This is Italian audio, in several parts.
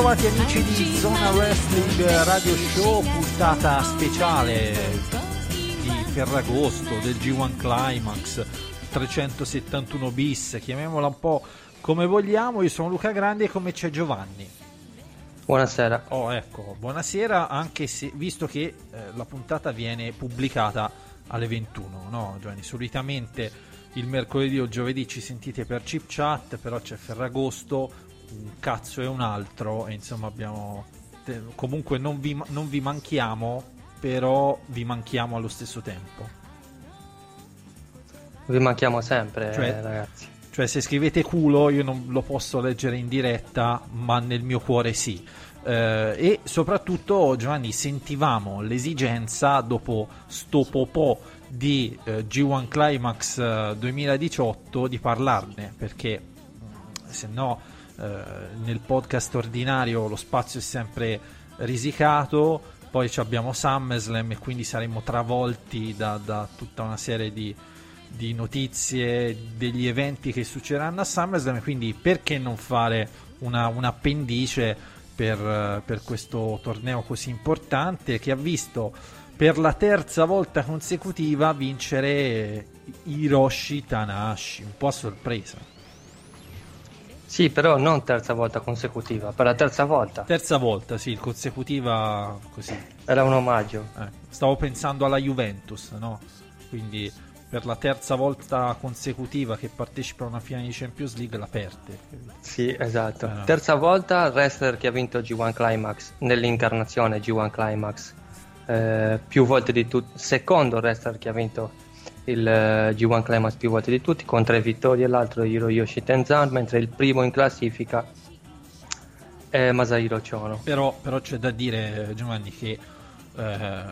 Bentrovati amici di Zona Wrestling Radio Show, puntata speciale di Ferragosto del G1 Climax 371 bis, chiamiamola un po' come vogliamo. Io sono Luca Grandi e come c'è Giovanni. Buonasera. Oh, ecco, buonasera, anche se visto che eh, la puntata viene pubblicata alle 21, no, Giovanni? Solitamente il mercoledì o il giovedì ci sentite per chip chat, però c'è Ferragosto, un cazzo e un altro e insomma abbiamo comunque non vi, non vi manchiamo però vi manchiamo allo stesso tempo. Vi manchiamo sempre cioè, ragazzi. cioè se scrivete culo io non lo posso leggere in diretta ma nel mio cuore sì. Eh, e soprattutto Giovanni sentivamo l'esigenza dopo sto popò di eh, G1 Climax eh, 2018 di parlarne perché se no eh, nel podcast ordinario lo spazio è sempre risicato, poi abbiamo SummerSlam e quindi saremo travolti da, da tutta una serie di, di, notizie, degli eventi che succederanno a SummerSlam, quindi perché non fare una, un appendice per, per questo torneo così importante che ha visto per la terza volta consecutiva vincere Hiroshi Tanahashi, un po' a sorpresa. Sì, però non terza volta consecutiva, per la terza volta. Terza volta, sì, consecutiva così. Era un omaggio. Eh, stavo pensando alla Juventus, no? Quindi per la terza volta consecutiva che partecipa a una finale di Champions League la perde. Sì, esatto. Eh, terza volta il wrestler che ha vinto G1 Climax nell'incarnazione G1 Climax. Eh, più volte di tutti. Secondo wrestler che ha vinto il eh, G1 Climax più volte di tutti con tre vittorie l'altro Hiroyoshi Tenzan mentre il primo in classifica è Masahiro Chono. Però, però c'è da dire Giovanni che eh,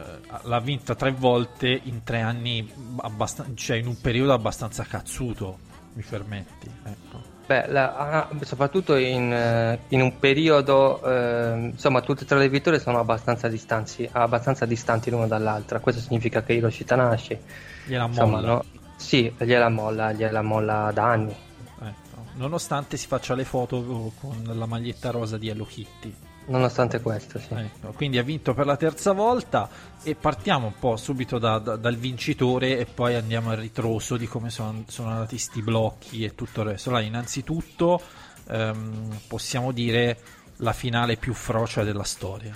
l'ha vinta tre volte in tre anni abbastan- cioè in un periodo abbastanza cazzuto mi permetti ecco. Beh, la, ah, soprattutto in, eh, in, un periodo, eh, insomma, tutte e tre le vittorie sono abbastanza, distanzi, abbastanza distanti l'una dall'altra. Questo significa che Hiroshi Tanahashi Gliela molla. No? Sì, gliela molla, gliela molla da anni. Ecco. Nonostante si faccia le foto con la maglietta rosa di Hello Kitty. Nonostante questo, sì. Ecco, quindi ha vinto per la terza volta e partiamo un po' subito da, da, dal vincitore e poi andiamo al ritroso di come sono, sono andati sti blocchi e tutto il resto. Allora, innanzitutto ehm, possiamo dire la finale più frocia della storia.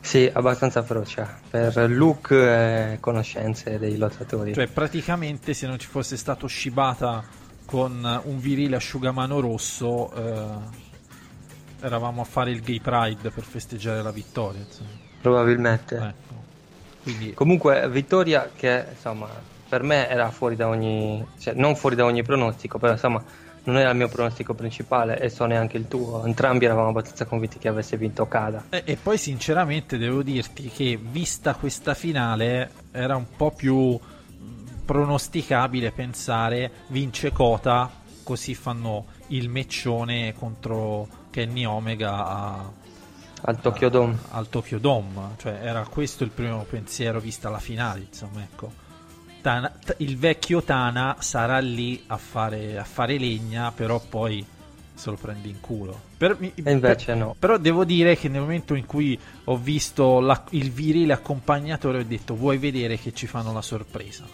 Sì, abbastanza feroce per look e conoscenze dei lottatori. Cioè, praticamente se non ci fosse stato Shibata con un virile asciugamano rosso, eh, eravamo a fare il gay pride per festeggiare la vittoria. Insomma. Probabilmente. Ecco. Quindi... Comunque, vittoria che insomma per me era fuori da ogni, cioè non fuori da ogni pronostico, però insomma non era il mio pronostico principale e so neanche il tuo. Entrambi eravamo abbastanza convinti che avesse vinto Kada. E, e, poi, sinceramente, devo dirti che vista questa finale era un po' più pronosticabile pensare vince Kota, così fanno il meccione contro Kenny Omega a, al Tokyo Dome. Al Tokyo Dome, cioè era questo il primo pensiero vista la finale, insomma, ecco. Tana, t- il vecchio Tana sarà lì a fare, a fare, legna, però poi se lo prende in culo. Per, e invece per, no. Però devo dire che nel momento in cui ho visto la, il virile accompagnatore ho detto vuoi vedere che ci fanno la sorpresa.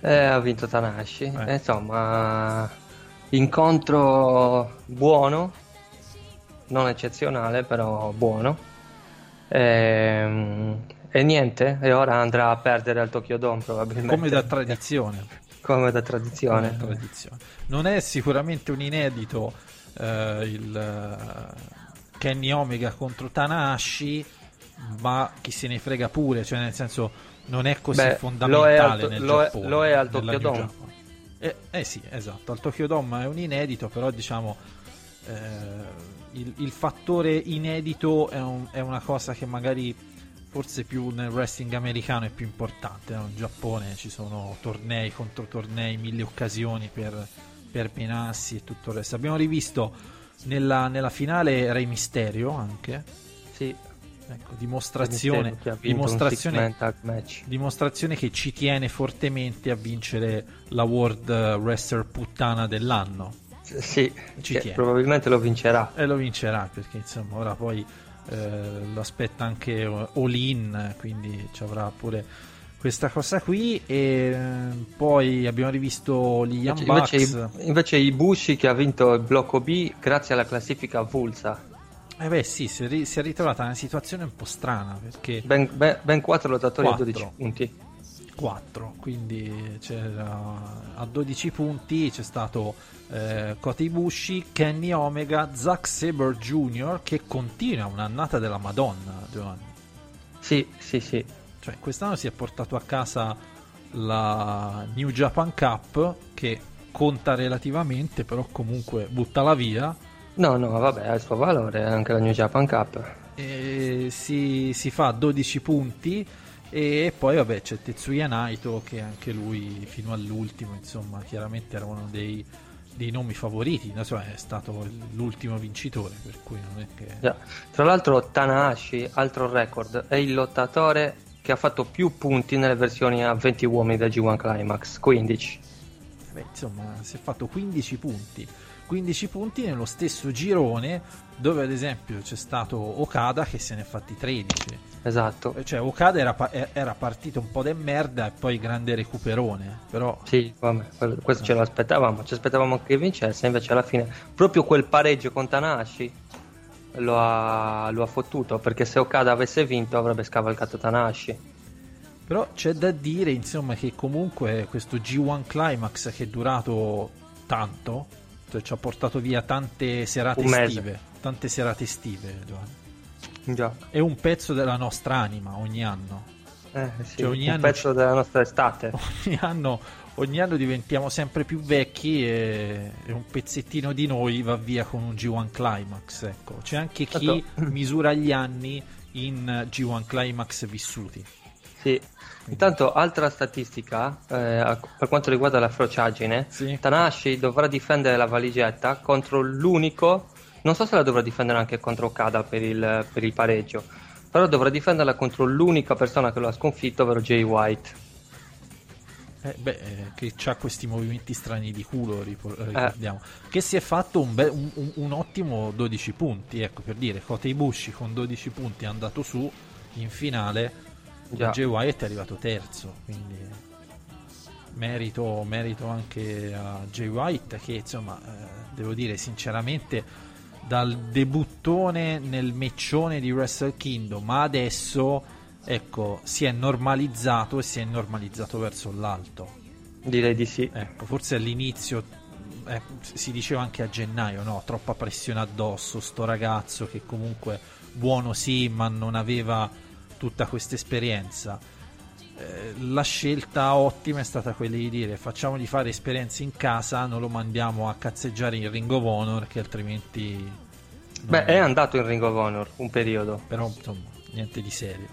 Eh, ha vinto Tanashi. Eh. insomma, incontro buono, non eccezionale, però buono. Ehm, e niente, e ora andrà a perdere al Tokyo Dome probabilmente. Come da tradizione. Come da tradizione. Come da tradizione. Non è sicuramente un inedito eh, il uh, Kenny Omega contro Tanahashi, ma chi se ne frega pure, cioè nel senso non è così Beh, fondamentale lo è, al, lo, è, lo è al Tokyo Dome. Eh, eh sì, esatto, al Tokyo Dome è un inedito, però diciamo eh, il, il, fattore inedito è, un, è, una cosa che magari forse più nel wrestling americano è più importante, no? in Giappone ci sono tornei contro tornei, mille occasioni per, per menarsi e tutto il resto. Abbiamo rivisto nella, nella finale Rey Mysterio anche. Sì, Ecco, dimostrazione, dimostrazione, dimostrazione, che ci tiene fortemente a vincere la World Wrestler puttana dell'anno. Sì, probabilmente lo vincerà. E lo vincerà perché insomma ora poi eh, lo aspetta anche All In, quindi ci avrà pure questa cosa qui. E poi abbiamo rivisto gli Young invece, invece, invece i Bushi che ha vinto il blocco B grazie alla classifica avulsa eh beh sì, si è, ri- si è ritrovata in una situazione un po' strana perché... Ben, ben, ben 4 lottatori 4. a 12 punti. 4, quindi a 12 punti c'è stato eh, Kota Ibushi, Kenny Omega, Zack Saber Jr. che continua un'annata della Madonna, Giovanni. Sì, sì, sì. Cioè, quest'anno si è portato a casa la New Japan Cup che conta relativamente, però comunque buttala via No, no, vabbè, ha il suo valore anche la New Japan Cup. E si, si fa 12 punti e poi vabbè c'è Tetsuya Naito che anche lui fino all'ultimo insomma chiaramente era uno dei, dei nomi favoriti insomma, è stato l'ultimo vincitore per cui non è che Già. tra l'altro Tanahashi altro record è il lottatore che ha fatto più punti nelle versioni a 20 uomini del G1 Climax 15 Beh, insomma si è fatto 15 punti 15 punti nello stesso girone dove ad esempio c'è stato Okada che se ne è fatti 13 esatto. Cioè Okada era, era partito un po' de merda e poi grande recuperone però sì vabbè, questo ce l'aspettavamo ci aspettavamo anche che vincesse invece alla fine proprio quel pareggio con Tanahashi lo ha, lo ha fottuto perché se Okada avesse vinto avrebbe scavalcato Tanahashi. Però c'è da dire insomma che comunque questo G1 Climax che è durato tanto ci ha portato via tante serate estive. Tante serate estive, Giovanni. Già. È un pezzo della nostra anima ogni anno. Eh, sì, cioè, ogni un anno pezzo della nostra estate. Ogni anno, ogni anno diventiamo sempre più vecchi e... e, un pezzettino di noi va via con un G1 Climax. Ecco. C'è anche chi certo. misura gli anni in G1 Climax vissuti. Sì, Intanto, altra statistica eh, per quanto riguarda la frociaggine: sì. Tanahashi dovrà difendere la valigetta contro l'unico. Non so se la dovrà difendere anche contro Okada per il, per il pareggio, però dovrà difenderla contro l'unica persona che lo ha sconfitto, ovvero Jay White. Eh, beh, eh, che ha questi movimenti strani di culo, ricordiamo. Eh. Che si è fatto un, be- un, un, un, ottimo 12 punti, ecco per dire, Kota Ibushi con 12 punti è andato su in finale Già. Jay Wyatt è arrivato terzo, quindi merito, merito anche a Jay White che insomma eh, devo dire sinceramente dal debuttone nel meccione di Wrestle Kingdom ma adesso ecco si è normalizzato e si è normalizzato verso l'alto. Direi di sì. Ecco, forse all'inizio eh, si diceva anche a gennaio no? Troppa pressione addosso sto ragazzo che comunque buono sì ma non aveva tutta questa esperienza. Eh, la scelta ottima è stata quella di dire facciamogli fare esperienze in casa, non lo mandiamo a cazzeggiare in Ring of Honor che altrimenti... Beh, è andato in Ring of Honor un periodo. Però insomma, niente di serio.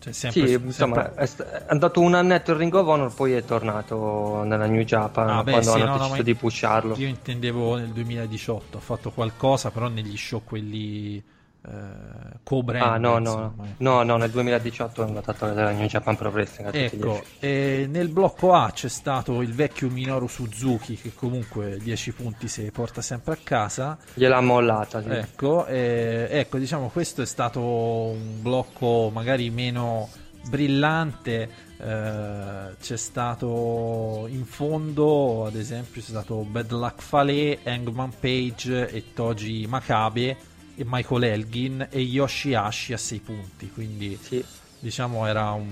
Cioè, sempre, sì, insomma, sempre... è andato un annetto in Ring of Honor, poi è tornato nella New Japan ah, beh, quando sì, hanno no, deciso no, di pusharlo. Io intendevo nel 2018, ha fatto qualcosa, però negli show quelli eh, co-brand. Ah, no, no, no, no, nel 2018 è andato a la New Japan Pro Wrestling. Ecco, e nel blocco A c'è stato il vecchio Minoru Suzuki che comunque 10 punti se porta sempre a casa. Gliel'ha mollata. Sì. Ecco, e, ecco, diciamo questo è stato un blocco magari meno brillante. Uh, c'è stato in fondo, ad esempio, c'è stato Bad Luck Fale, Hangman Page e Toji Makabe e Michael Elgin e Yoshihashi a 6 punti, quindi sì. diciamo era un,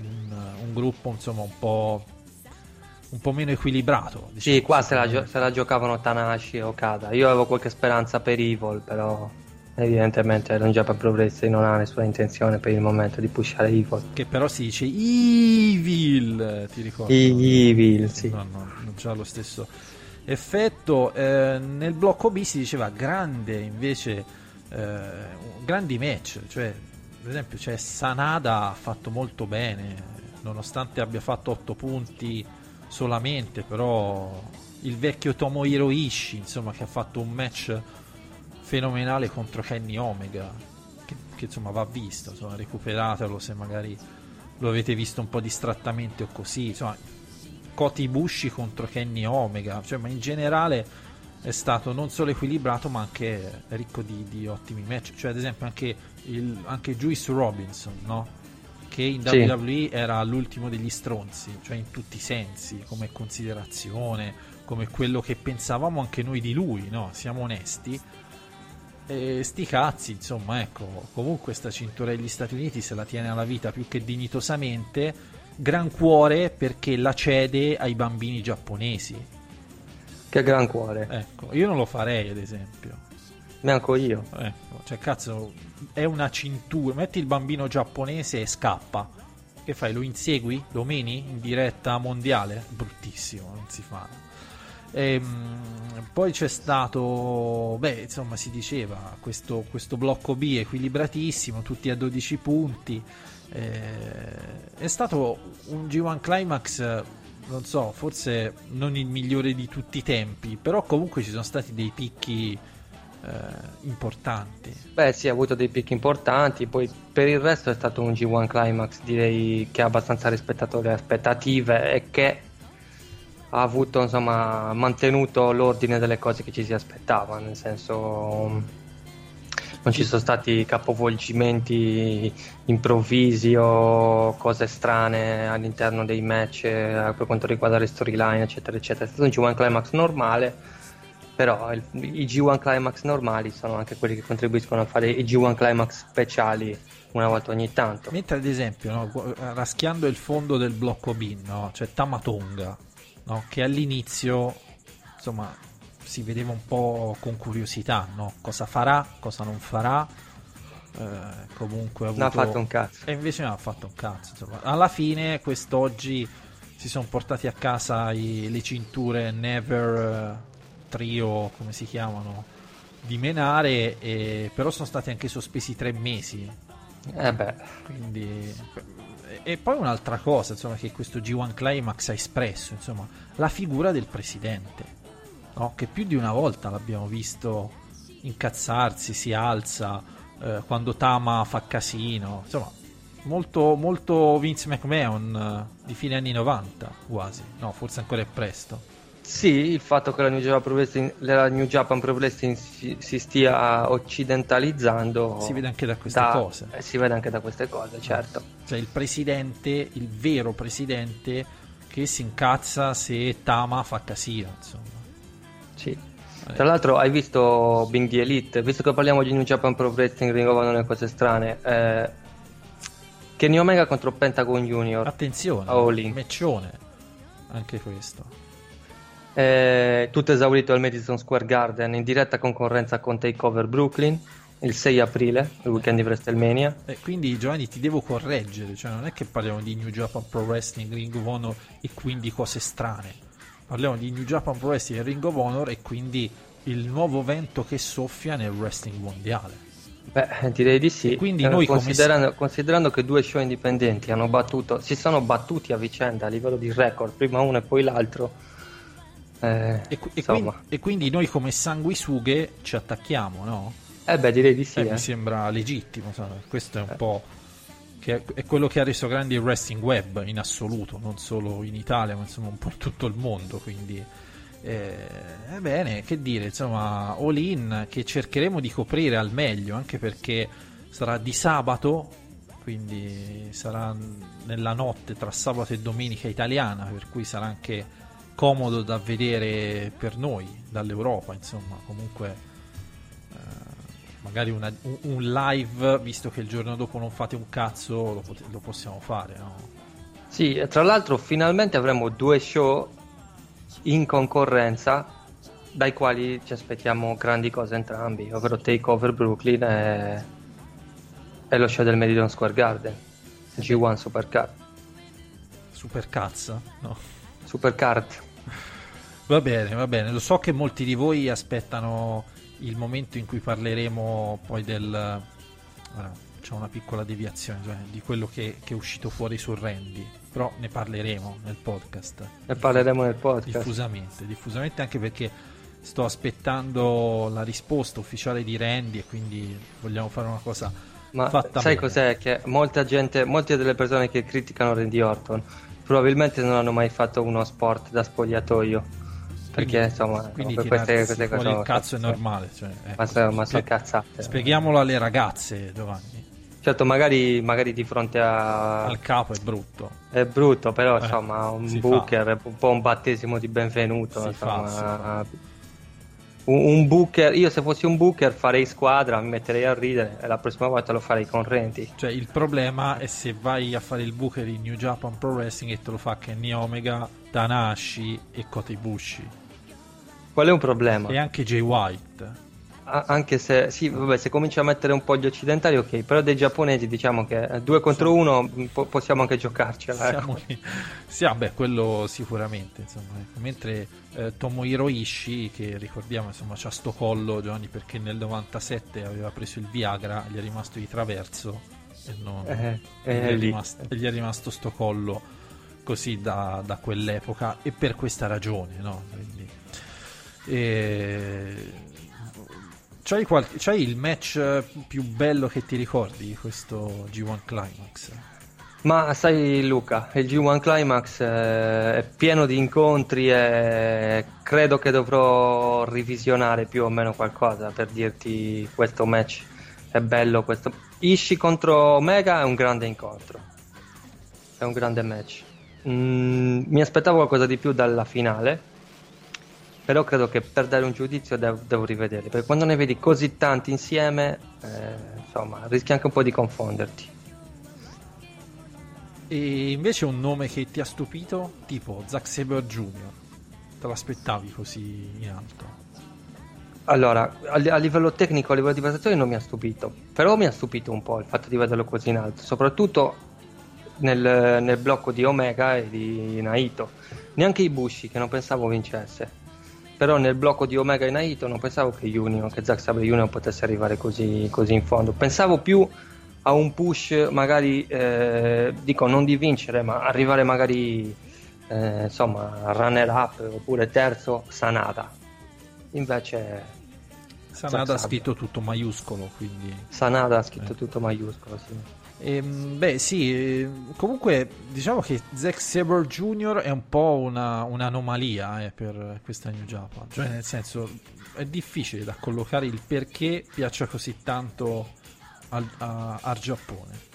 un, un, gruppo insomma un po', un po' meno equilibrato. Diciamo, sì, qua se la, gio- se la, giocavano Tanahashi e Okada. Io avevo qualche speranza per Evil, però evidentemente non già per Progressi non ha nessuna intenzione per il momento di pushare Evil. Che però si dice Evil, ti ricordo? Evil, sì. No, no, già lo stesso effetto. Eh, nel blocco B si diceva grande invece, eh, grandi match, cioè per esempio c'è Sanada ha fatto molto bene, nonostante abbia fatto 8 punti solamente, però il vecchio Tomohiro Ishii, insomma, che ha fatto un match fenomenale contro Kenny Omega, che, che insomma va visto, insomma, recuperatelo se magari lo avete visto un po' distrattamente o così, insomma, Koti Bushi contro Kenny Omega, cioè, ma in generale è stato non solo equilibrato ma anche ricco di, di ottimi match, cioè ad esempio anche, il, anche Juice Robinson, no? che in Sì. WWE era l'ultimo degli stronzi, cioè in tutti i sensi, come considerazione, come quello che pensavamo anche noi di lui, no? Siamo onesti. E sti cazzi, insomma, ecco, comunque sta cintura degli Stati Uniti se la tiene alla vita più che dignitosamente, gran cuore perché la cede ai bambini giapponesi. Che gran cuore. Ecco, io non lo farei ad esempio. Neanche io. Ecco, cioè cazzo, è una cintura, metti il bambino giapponese e scappa. Che fai? Lo insegui? Lo meni in diretta mondiale? Bruttissimo, non si fa. Ehm, poi c'è stato, beh, insomma, si diceva questo, questo blocco B equilibratissimo, tutti a 12 punti. Eh, è stato un G1 Climax, non so, forse non il migliore di tutti i tempi, però comunque ci sono stati dei picchi eh, importanti. Beh, sì, ha avuto dei picchi importanti. Poi per il resto è stato un G1 Climax, direi che ha abbastanza rispettato le aspettative e che ha avuto, insomma, mantenuto l'ordine delle cose che ci si aspettava. Nel senso, non ci sono stati capovolgimenti improvvisi o cose strane all'interno dei match eh, per quanto riguarda le storyline, eccetera, eccetera. È stato un G1 Climax normale. Però il- i G1 Climax normali sono anche quelli che contribuiscono a fare i G1 Climax speciali una volta ogni tanto. Mentre ad esempio, no, gu- raschiando il fondo del blocco B, no, c'è Tamatonga, no, che all'inizio, insomma, si vedeva un po' con curiosità, no? cosa farà, cosa non farà. Eh, comunque ha avuto... Non ha fatto un cazzo. E invece non ha fatto un cazzo. insomma. Alla fine, quest'oggi si sono portati a casa i- le cinture Never eh, Trio, come si chiamano, di Menare, e- però sono stati anche sospesi tre mesi. Eh beh, Quindi, e poi un'altra cosa insomma, che questo G1 Climax ha espresso, insomma, la figura del presidente, no? che più di una volta l'abbiamo visto incazzarsi, si alza, eh, quando Tama fa casino, insomma, molto, molto Vince McMahon eh, di fine anni 90 quasi, no, forse ancora è presto. sì, il fatto che la New Japan Pro Wrestling, New Japan Pro Wrestling si, si stia occidentalizzando Si vede anche da queste da- cose. eh, si vede anche da queste cose, certo. Cioè il presidente, il vero presidente che si incazza se Tama fa casino, insomma. Sì. Tra l'altro hai visto Bing the Elite, visto che parliamo di New Japan Pro Wrestling, Ring of Honor e cose strane, eh, Kenny Omega contro Pentagon Junior. Attenzione, All meccione, anche questo. Eh, tutto esaurito al Madison Square Garden in diretta concorrenza con Takeover Brooklyn il 6 aprile, il weekend di WrestleMania. E quindi Giovanni ti devo correggere, cioè non è che parliamo di New Japan Pro Wrestling, Ring of Honor e quindi cose strane. Parliamo di New Japan Pro Wrestling e Ring of Honor e quindi il nuovo vento che soffia nel wrestling mondiale. Beh, direi di sì. E quindi Eh, noi come considerando, considerando che due show indipendenti hanno battuto, si sono battuti a vicenda a livello di record, prima uno e poi l'altro. eh, E, e quindi, e quindi noi come sanguisughe ci attacchiamo, no? eh beh, direi di sì. Eh, eh. Mi sembra legittimo, questo è un po' che è, quello che ha reso grande il wrestling web in assoluto, non solo in Italia, ma insomma un po' in tutto il mondo, quindi eh, bene, che dire, insomma, all in che cercheremo di coprire al meglio, anche perché sarà di sabato, quindi sarà nella notte tra sabato e domenica italiana, per cui sarà anche comodo da vedere per noi dall'Europa, insomma, comunque magari una- un, un live, visto che il giorno dopo non fate un cazzo, lo, pot- lo possiamo fare, no? Sì, e tra l'altro finalmente avremo due show in concorrenza dai quali ci aspettiamo grandi cose entrambi, ovvero Takeover Brooklyn e, e lo show del Madison Square Garden, G1 Supercard. Super cazzo, no? Supercard. Va bene, va bene. Lo so che molti di voi aspettano il momento in cui parleremo poi del... Uh, c'è una piccola deviazione cioè, di quello che, che, è uscito fuori su Randy, però ne parleremo nel podcast. Ne parleremo nel podcast. Diffusamente, diffusamente anche perché sto aspettando la risposta ufficiale di Randy e quindi vogliamo fare una cosa Ma fatta sai bene. cos'è? Che molta gente, molte delle persone che criticano Randy Orton probabilmente non hanno mai fatto uno sport da spogliatoio. Perché Quindi- insomma, quindi per queste, queste cose il cazzo è normale. Cioè, ecco. Ma, sono, ma sono Spie- cazzate. Spieghiamolo alle ragazze, Giovanni. Certo, magari, magari di fronte a. Al capo è brutto. È brutto, però Eh, insomma, un booker è un po' un battesimo di benvenuto. Si insomma. fa, fa. Un, un booker, io se fossi un booker farei squadra, mi metterei a ridere e la prossima volta lo farei con Randy. Cioè, il problema è se vai a fare il booker in New Japan Pro Wrestling e te lo fa Kenny Omega, Tanahashi e Kota Ibushi. Qual è un problema? E anche Jay White. A- anche se, sì, vabbè, se cominci a mettere un po' gli occidentali, ok, però dei giapponesi diciamo che eh, due contro uno mh, po- possiamo anche giocarcela. ecco. Siamo lì. Sì, vabbè, quello sicuramente. Insomma, ecco. Mentre eh, Tomohiro Ishii, che ricordiamo, insomma, c'ha sto collo, Giovanni, perché nel 97 aveva preso il Viagra, gli è rimasto di traverso e, non, Eh, gli, eh, è lì. rimasto, gli è rimasto sto collo così da, da quell'epoca e per questa ragione, no? Quindi, e... C'hai, qualche- c'hai il match più bello che ti ricordi di questo G1 Climax? Ma sai Luca, il G1 Climax eh, è pieno di incontri e credo che dovrò revisionare più o meno qualcosa per dirti questo match è bello. Questo... Ishii contro Omega è un grande incontro, è un grande match. Mm, mi aspettavo qualcosa di più dalla finale, però credo che per dare un giudizio dev- devo rivedere, perché quando ne vedi così tanti insieme, eh, insomma, rischi anche un po' di confonderti. E invece un nome che ti ha stupito, tipo Zack Saber Jr. Te l'aspettavi così in alto? Allora, a, a livello tecnico, a livello di prestazioni non mi ha stupito, però mi ha stupito un po' il fatto di vederlo così in alto, soprattutto nel, nel blocco di Omega e di Naito. Neanche i Bushi, che non pensavo vincesse, però nel blocco di Omega e Naito non pensavo che Union, che Zack Sabre Union potesse arrivare così, così in fondo. Pensavo più a un push, magari, eh, dico non di vincere, ma arrivare magari, eh, insomma, runner up oppure terzo, Sanada. Invece Sanada ha scritto tutto maiuscolo, quindi... Sanada ha scritto Eh. tutto maiuscolo, sì. Ehm, beh, sì, eh, comunque diciamo che Zack Sabre Jr. è un po' una, un'anomalia eh, per questa New Japan. Cioè, nel senso, è difficile da collocare il perché piaccia così tanto al, a- al Giappone.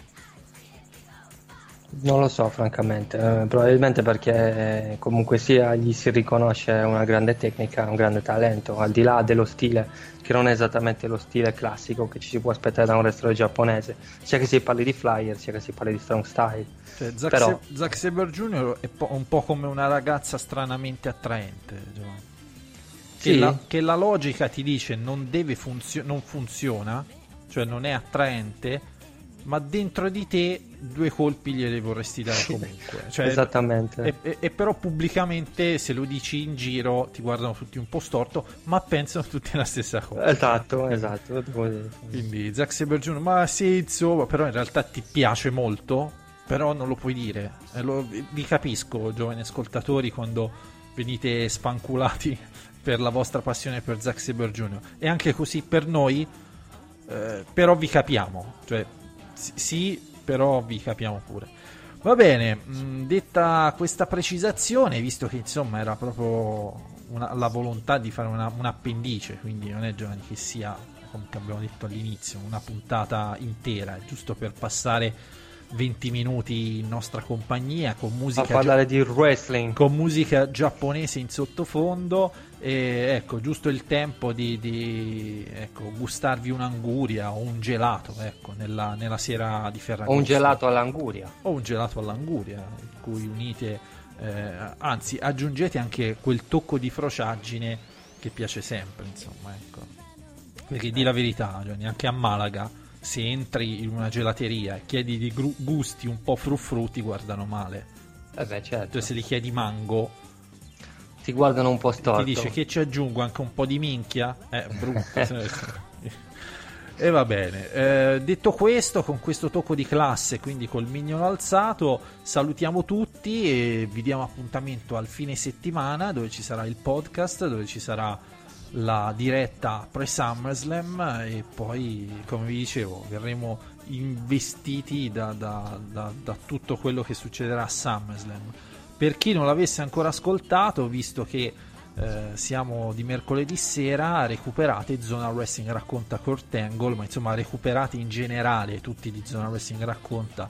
Non lo so, francamente, eh, probabilmente perché eh, comunque sia gli si riconosce una grande tecnica, un grande talento, al di là dello stile, che non è esattamente lo stile classico che ci si può aspettare da un wrestler giapponese, sia che si parli di flyer, sia che si parli di strong style. Cioè, Zack, Però- Sa- Zack Sabre Jr. è po- un po' come una ragazza stranamente attraente, Giovanni. Che, Sì? la, che la logica ti dice non, deve funzio- non funziona, cioè non è attraente, ma dentro di te due colpi glieli vorresti dare comunque. Cioè, Esattamente. E, e- e però pubblicamente se lo dici in giro ti guardano tutti un po' storto, ma pensano tutti la stessa cosa. Esatto, esatto. Quindi Zack Sabre Jr., ma sì, insomma, però in realtà ti piace molto, però non lo puoi dire. E lo- vi capisco, giovani ascoltatori, quando venite sfanculati per la vostra passione per Zack Sabre Jr. E anche così per noi, eh, però vi capiamo. Cioè, sì, però vi capiamo pure. Va bene, mh, detta questa precisazione, visto che insomma era proprio una- la volontà di fare una- un quindi non è Giovanni che sia, come abbiamo detto all'inizio, una puntata intera, giusto per passare 20 minuti in nostra compagnia con A musica, parlare di wrestling. con musica giapponese in sottofondo e ecco giusto il tempo di, di, ecco, gustarvi un'anguria o un gelato ecco, nella, nella sera di Ferragosto O un gelato all'anguria. o un gelato all'anguria in cui unite eh, anzi aggiungete anche quel tocco di frociaggine che piace sempre insomma ecco perché di la verità Gianni, anche a Malaga se entri in una gelateria e chiedi di gru- gusti un po' fruffru ti guardano male Eh beh, certo. cioè se li chiedi mango si guardano un po' storto. Ti dice che ci aggiungo anche un po' di minchia? Eh, brutto. E va bene, eh, detto questo, con questo tocco di classe, quindi col mignolo alzato, salutiamo tutti e vi diamo appuntamento al fine settimana dove ci sarà il podcast, dove ci sarà la diretta pre-SummerSlam e poi, come vi dicevo, verremo investiti da, da, da, da tutto quello che succederà a SummerSlam. Per chi non l'avesse ancora ascoltato, visto che eh, siamo di mercoledì sera, recuperate Zona Wrestling Racconta Kurt Angle, ma insomma recuperate in generale tutti di Zona Wrestling Racconta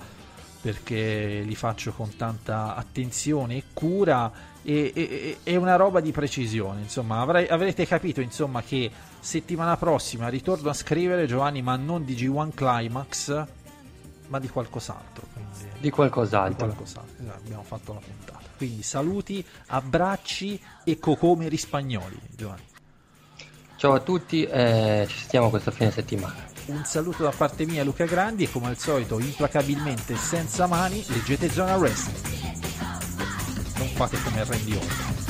perché li faccio con tanta attenzione e cura e, e, e una roba di precisione insomma avrei, avrete capito insomma che settimana prossima ritorno a scrivere Giovanni ma non di G1 Climax ma di qualcos'altro quindi, di qualcos'altro, di qualcos'altro. Esatto, abbiamo fatto la puntata quindi saluti, abbracci e cocomeri spagnoli, Giovanni. Ciao a tutti, eh, ci sentiamo questo fine settimana. Un saluto da parte mia Luca Grandi e come al solito implacabilmente senza mani leggete Zona Wrestling. Non fate come Randy Orton.